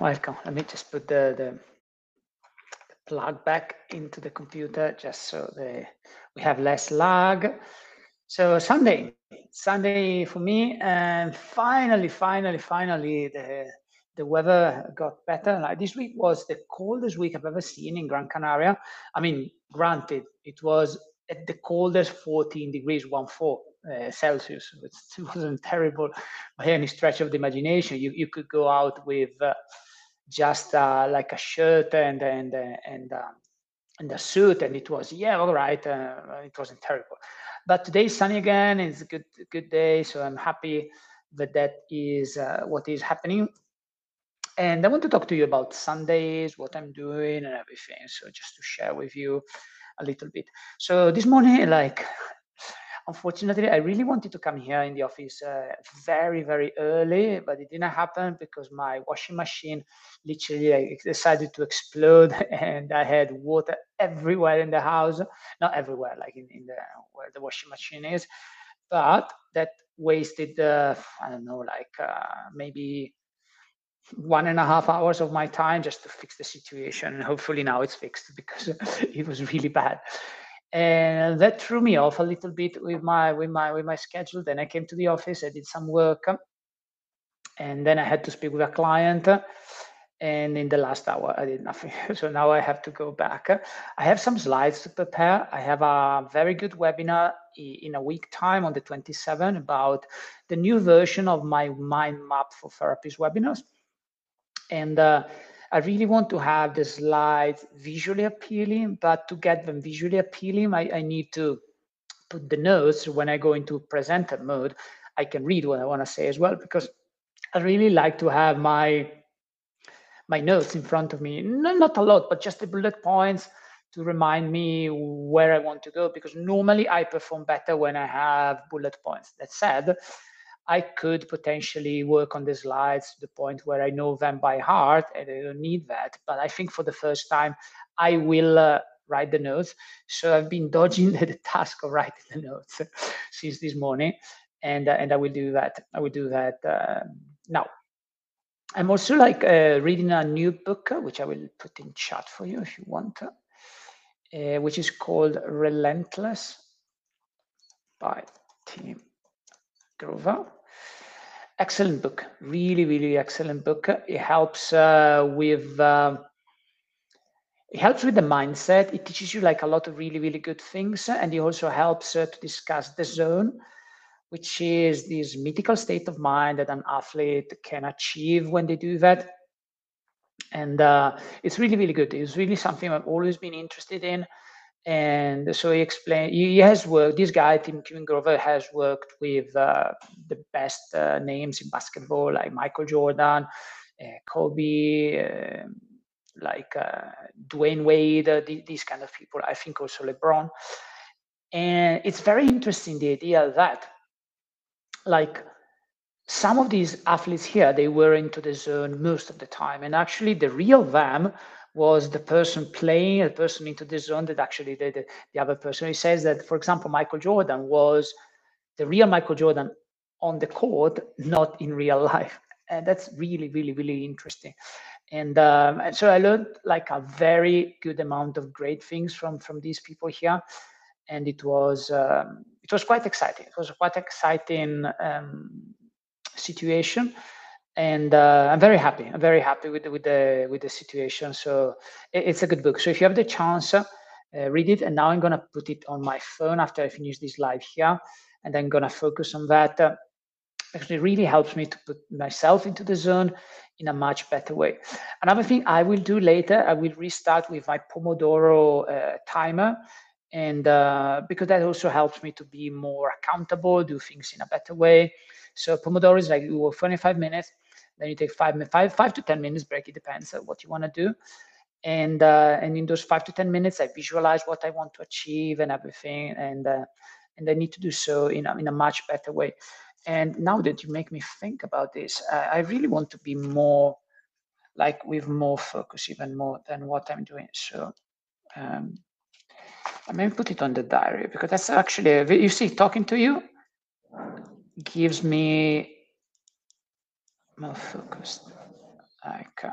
welcome. Let me just put the, the, the plug back into the computer just so the, we have less lag. So Sunday, Sunday for me, and finally, finally, finally, the the weather got better. Like this week was the coldest week I've ever seen in Gran Canaria. I mean, granted, it was at the coldest 14 degrees, one four uh, Celsius. It wasn't terrible by any stretch of the imagination. You you could go out with uh, just uh, like a shirt and and uh, and uh, and a suit, and it was yeah, all right. Uh, it wasn't terrible. But today is sunny again. It's a good good day, so I'm happy that that is what is happening and I want to talk to you about Sundays, what I'm doing, and everything. So just to share with you a little bit. So this morning, like, unfortunately, I really wanted to come here in the office uh, very, very early, but it didn't happen because my washing machine literally like, decided to explode, and I had water everywhere in the house. Not everywhere, like in, in the where the washing machine is, but that wasted, uh, I don't know, like uh, maybe one and a half hours of my time just to fix the situation and hopefully now it's fixed because it was really bad and that threw me off a little bit with my with my with my schedule. Then i came to the office i did some work and then i had to speak with a client and in the last hour i did nothing. So now i have to go back. I have some slides to prepare. I have a very good webinar in a week time on the 27 about the new version of my mind map for therapies webinars. And uh, I really want to have the slides visually appealing, but to get them visually appealing, I, I need to put the notes when I go into presenter mode. I can read what I want to say as well, because I really like to have my my notes in front of me. No, not a lot, but just the bullet points to remind me where I want to go, because normally I perform better when I have bullet points. That said, I could potentially work on the slides to the point where I know them by heart and I don't need that. But I think for the first time, I will uh, write the notes. So I've been dodging the task of writing the notes since this morning, and uh, and I will do that. I will do that uh, now. I'm also like uh, reading a new book, uh, which I will put in chat for you if you want, uh, which is called Relentless by Tim Grover excellent book really really excellent book. It helps uh, with uh, it helps with the mindset. It teaches you like a lot of really really good things and it also helps uh, to discuss the zone which is this mythical state of mind that an athlete can achieve when they do that. And uh, it's really really good. It's really something i've always been interested in and so he explained he has worked this guy tim Kevin grover has worked with uh, the best uh, names in basketball like michael jordan uh, kobe um, like uh, dwyane wade uh, these kind of people i think also lebron. And it's very interesting the idea that like some of these athletes here they were into the zone most of the time. And actually the real them was the person playing, the person into the zone that actually the, the other person. He says that, for example, Michael Jordan was the real Michael Jordan on the court, not in real life. And that's really, really, really interesting. And, um, and so I learned like a very good amount of great things from from these people here, and it was um, it was quite exciting. It was quite exciting um, situation and uh, I'm very happy. I'm very happy with with the with the situation. So it, it's a good book. So if you have the chance, uh, read it. And now I'm gonna put it on my phone after I finish this live here, and I'm gonna focus on that. Uh, actually, really helps me to put myself into the zone in a much better way. Another thing I will do later, I will restart with my Pomodoro uh, timer and uh, because that also helps me to be more accountable, do things in a better way. So Pomodoro is like you work 25 minutes, then you take five, five, five to 10 minutes break. It depends on what you want to do. And, uh, and in those five to 10 minutes, I visualize what I want to achieve and everything. And, uh, and I need to do so in a, in a much better way. And now that you make me think about this, I really want to be more like with more focus, even more than what I'm doing. So um, I may put it on the diary because that's actually, you see, talking to you gives me more focused. Like, uh,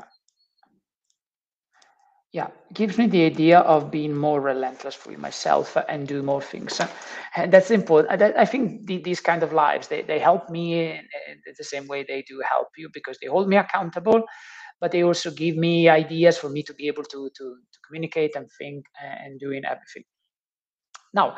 yeah, gives me the idea of being more relentless with myself and do more things. And that's important. I think the, these kind of lives, they, they help me in, the same way they do help you because they hold me accountable, but they also give me ideas for me to be able to, to, to communicate and think and doing everything. Now,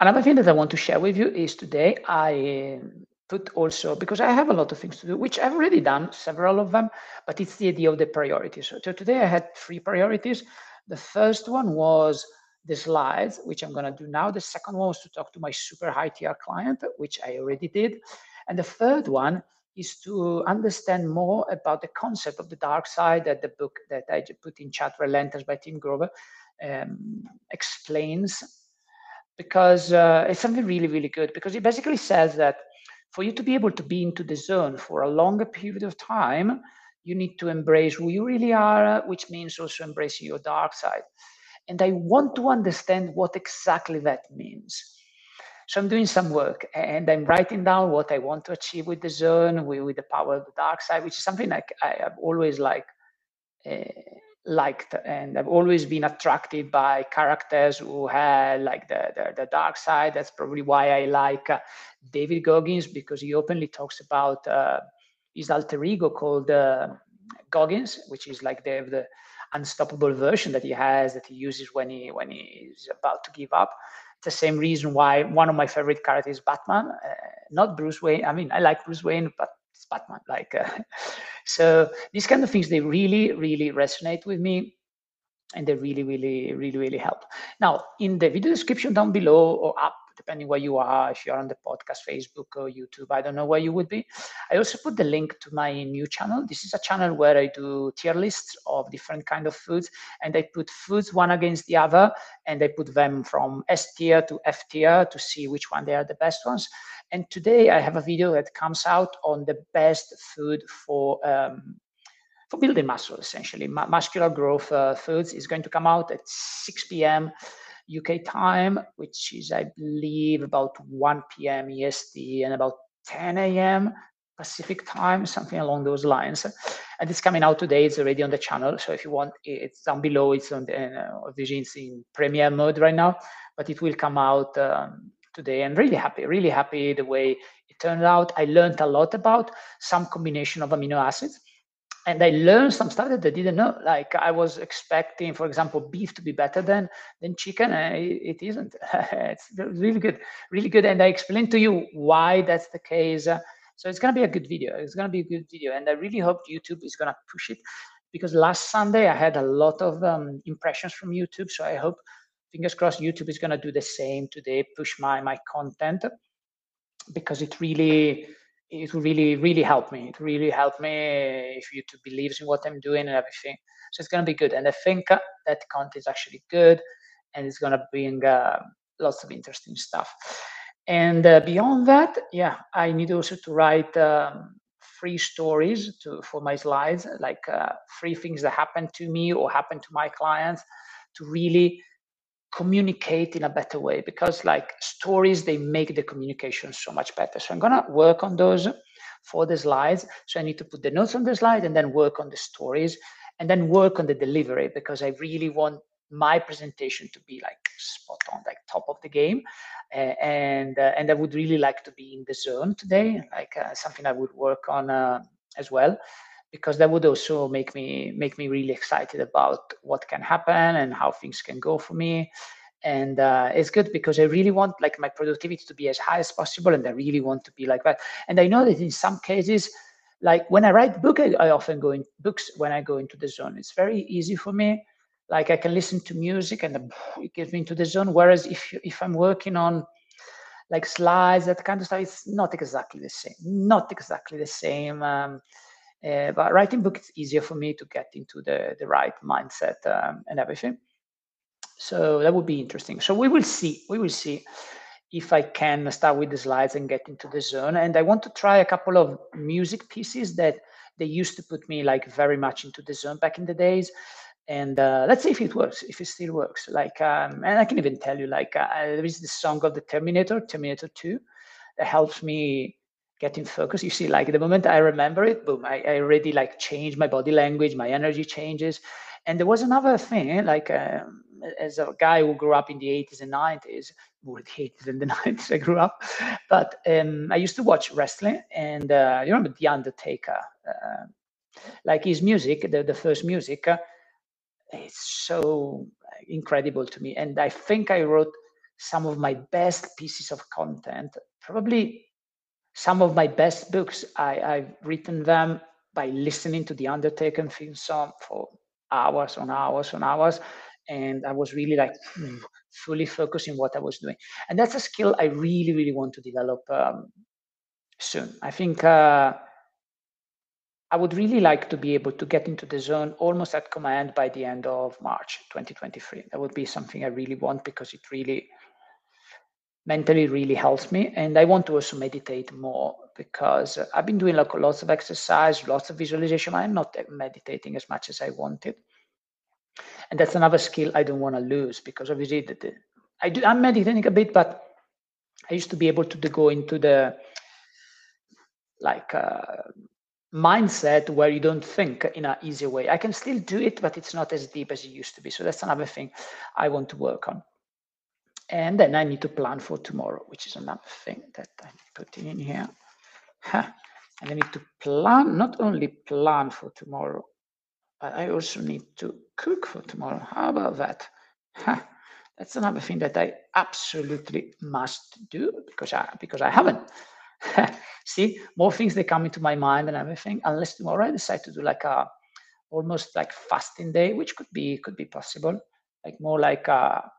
another thing that I want to share with you is today I put also because I have a lot of things to do, which I've already done several of them, but it's the idea of the priorities. So today I had three priorities. The first one was the slides, which I'm going to do now. The second one was to talk to my super high tier client, which I already did. And the third one is to understand more about the concept of the dark side that the book that I put in chat, Relentless by Tim Grover, um, explains. Because uh, it's something really, really good. Because it basically says that for you to be able to be into the zone for a longer period of time, you need to embrace who you really are, which means also embracing your dark side. And I want to understand what exactly that means. So I'm doing some work and I'm writing down what I want to achieve with the zone, with, with the power of the dark side, which is something I have always like uh, liked and I've always been attracted by characters who had like the, the, the dark side. That's probably why I like uh, David Goggins because he openly talks about uh, his alter ego called uh, Goggins, which is like the, the unstoppable version that he has that he uses when he when he's about to give up. It's the same reason why one of my favorite characters is Batman, uh, not Bruce Wayne. I mean, I like Bruce Wayne, but Batman. Like, uh, so these kind of things they really, really resonate with me, and they really, really, really, really help. Now, in the video description down below or up depending where you are, if you're on the podcast, Facebook or YouTube, I don't know where you would be. I also put the link to my new channel. This is a channel where I do tier lists of different kind of foods and I put foods one against the other and I put them from S tier to F tier to see which one they are the best ones. And today I have a video that comes out on the best food for um, for building muscle, essentially. muscular growth uh, foods is going to come out at 6 p.m. UK time, which is, I believe, about 1 p.m. EST and about 10 a.m. Pacific time, something along those lines. And it's coming out today. It's already on the channel. So if you want, it's down below. It's on the, uh, obviously it's in premiere mode right now, but it will come out um, today. And really happy, really happy the way it turned out. I learned a lot about some combination of amino acids and I learned some stuff that I didn't know. Like I was expecting, for example, beef to be better than than chicken. and it isn't. it's really good, really good. And I explained to you why that's the case. So it's gonna be a good video. It's gonna be a good video, and I really hope YouTube is gonna push it because last Sunday I had a lot of um, impressions from YouTube. So I hope, fingers crossed, YouTube is gonna do the same today. Push my my content because it really it really really help me. It really helped me if YouTube believes in what i'm doing and everything. So it's going to be good. And i think that content is actually good and it's going to bring uh, lots of interesting stuff. And uh, beyond that yeah i need also to write um, free stories to for my slides like uh, free things that happen to me or happen to my clients to really communicate in a better way because like stories they make the communication so much better. So i'm to work on those for the slides. So i need to put the notes on the slide and then work on the stories and then work on the delivery because i really want my presentation to be like spot on like top of the game. Uh, and uh, and i would really like to be in the zone today like uh, something i would work on uh, as well because that would also make me make me really excited about what can happen and how things can go for me. And uh, it's good because i really want like my productivity to be as high as possible and i really want to be like that. And i know that in some cases like when i write book I, I often go in books when i go into the zone. It's very easy for me. Like i can listen to music and it gets me into the zone. Whereas if if i'm working on like slides that kind of stuff it's not exactly the same not exactly the same um, uh, but writing book it's easier for me to get into the the right mindset um, and everything. So that would be interesting. So we will see. We will see if I can start with the slides and get into the zone. And I want to try a couple of music pieces that they used to put me like very much into the zone back in the days. And uh, let's see if it works, if it still works. Like, um, and I can even tell you, like, uh, there is this song of the Terminator, Terminator 2, that helps me getting focused. You see, like the moment I remember it, boom, I, I already like change my body language, my energy changes. And there was another thing, like um, as a guy who grew up in the 80s and 90s, more the 80s and the 90s I grew up, but um, I used to watch wrestling and uh, you remember The Undertaker, uh, like his music, the, the first music, uh, it's so incredible to me. And I think I wrote some of my best pieces of content, probably some of my best books. I, I've written them by listening to the Undertaker theme song for hours on hours on hours. And I was really like hmm, fully focusing what I was doing. And that's a skill I really, really want to develop um, soon. I think uh, I would really like to be able to get into the zone almost at command by the end of March 2023. That would be something I really want because it really mentally really helps me. And I want to also meditate more because I've been doing like lots of exercise, lots of visualization. I'm not meditating as much as I wanted. And that's another skill I don't want to lose because obviously the, the, I do, I'm meditating a bit, but I used to be able to go into the like uh, mindset where you don't think in an easy way. I can still do it, but it's not as deep as it used to be. So that's another thing I want to work on. And then I need to plan for tomorrow, which is another thing that I'm putting in here. and I need to plan, not only plan for tomorrow, but I also need to cook for tomorrow. How about that? That's another thing that I absolutely must do because I because I haven't. See, more things they come into my mind and everything. Unless tomorrow I decide to do like a almost like fasting day, which could be could be possible, like more like a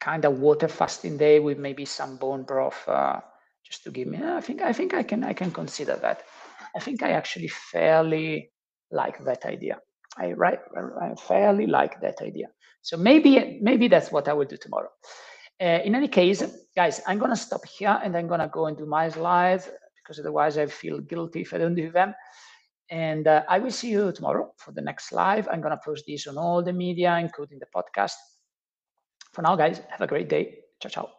kind of water fasting day with maybe some bone broth uh, just to give me i think i think i can i can consider that. I think i actually fairly like that idea. I right i fairly like that idea. So maybe maybe that's what i will do tomorrow. Uh, in any case guys i'm gonna stop here and i'm gonna go and do my slides because otherwise i feel guilty if i don't do them. And uh, i will see you tomorrow for the next live. I'm gonna post this on all the media including the podcast for now, guys, have a great day. Ciao, ciao.